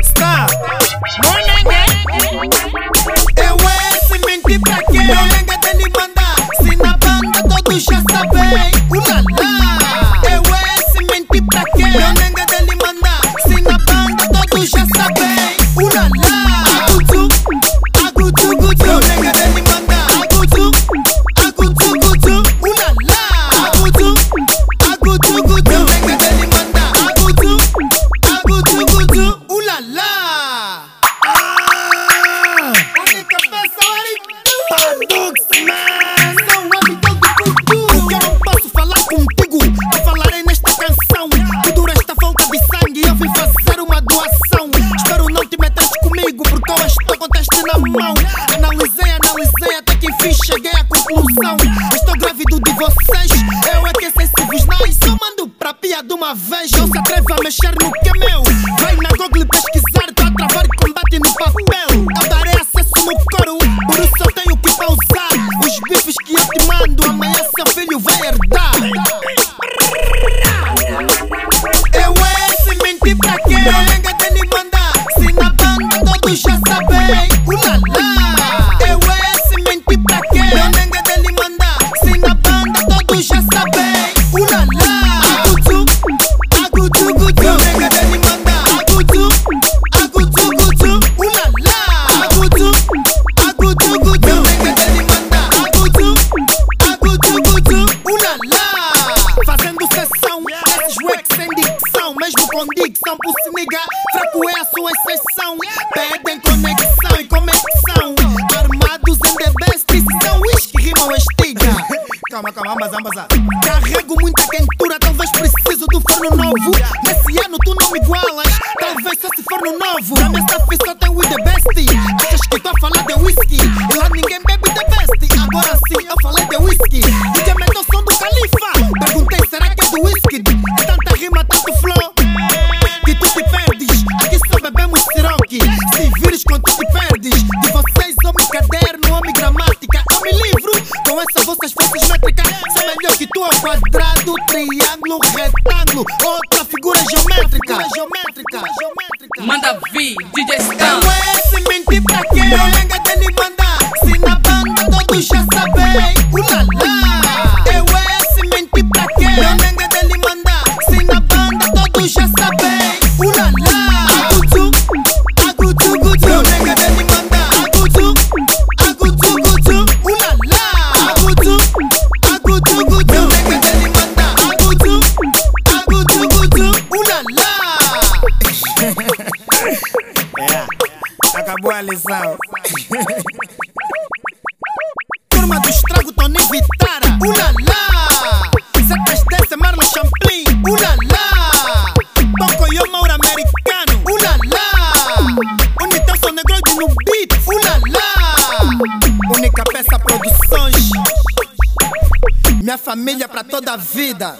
Está. Eu esse menti pra quê? Meu nega tem de mandar. Se na banda todos já sabem. Ulala. Eu esse menti pra quê? Analisei, analisei, até que enfim cheguei à conclusão. Estou grávido de vocês, eu é que sei se vos não. Só mando pra pia de uma vez. Não se atreve a mexer no que é meu. Vai na Google Esses wax sem dicção. Mesmo com dicção. Por se negar. Fraco é a sua exceção. Pedem conexão e conexão. Armados em the best. São whisky, rimam estiga. Calma, calma, ambas, ambas. Carrego muita quentura, talvez preciso do forno novo. Nesse ano tu não me igualas, talvez só se for no novo. Na minha staff só tem with the best. Achas que tô a falar de whisky? Lá ninguém bebe the best. Agora sim, eu falei de whisky. Essas vossas forças métricas. Sei melhor que tu é quadrado, triângulo, retângulo. Outra figura geométrica. Geométrica. Geométrica. Manda vir, DJ Stan. esse menti pra quê? Meu nega tem acabou a. Turma do estrago, Tony Vitara. Ulala! Setas desse, Marlon Champlin. Ulala! Toco eu, Mauro Americano. Ulala! Unitelson Negroide no beat. Ulala! Única peça produções. Minha família pra toda a vida.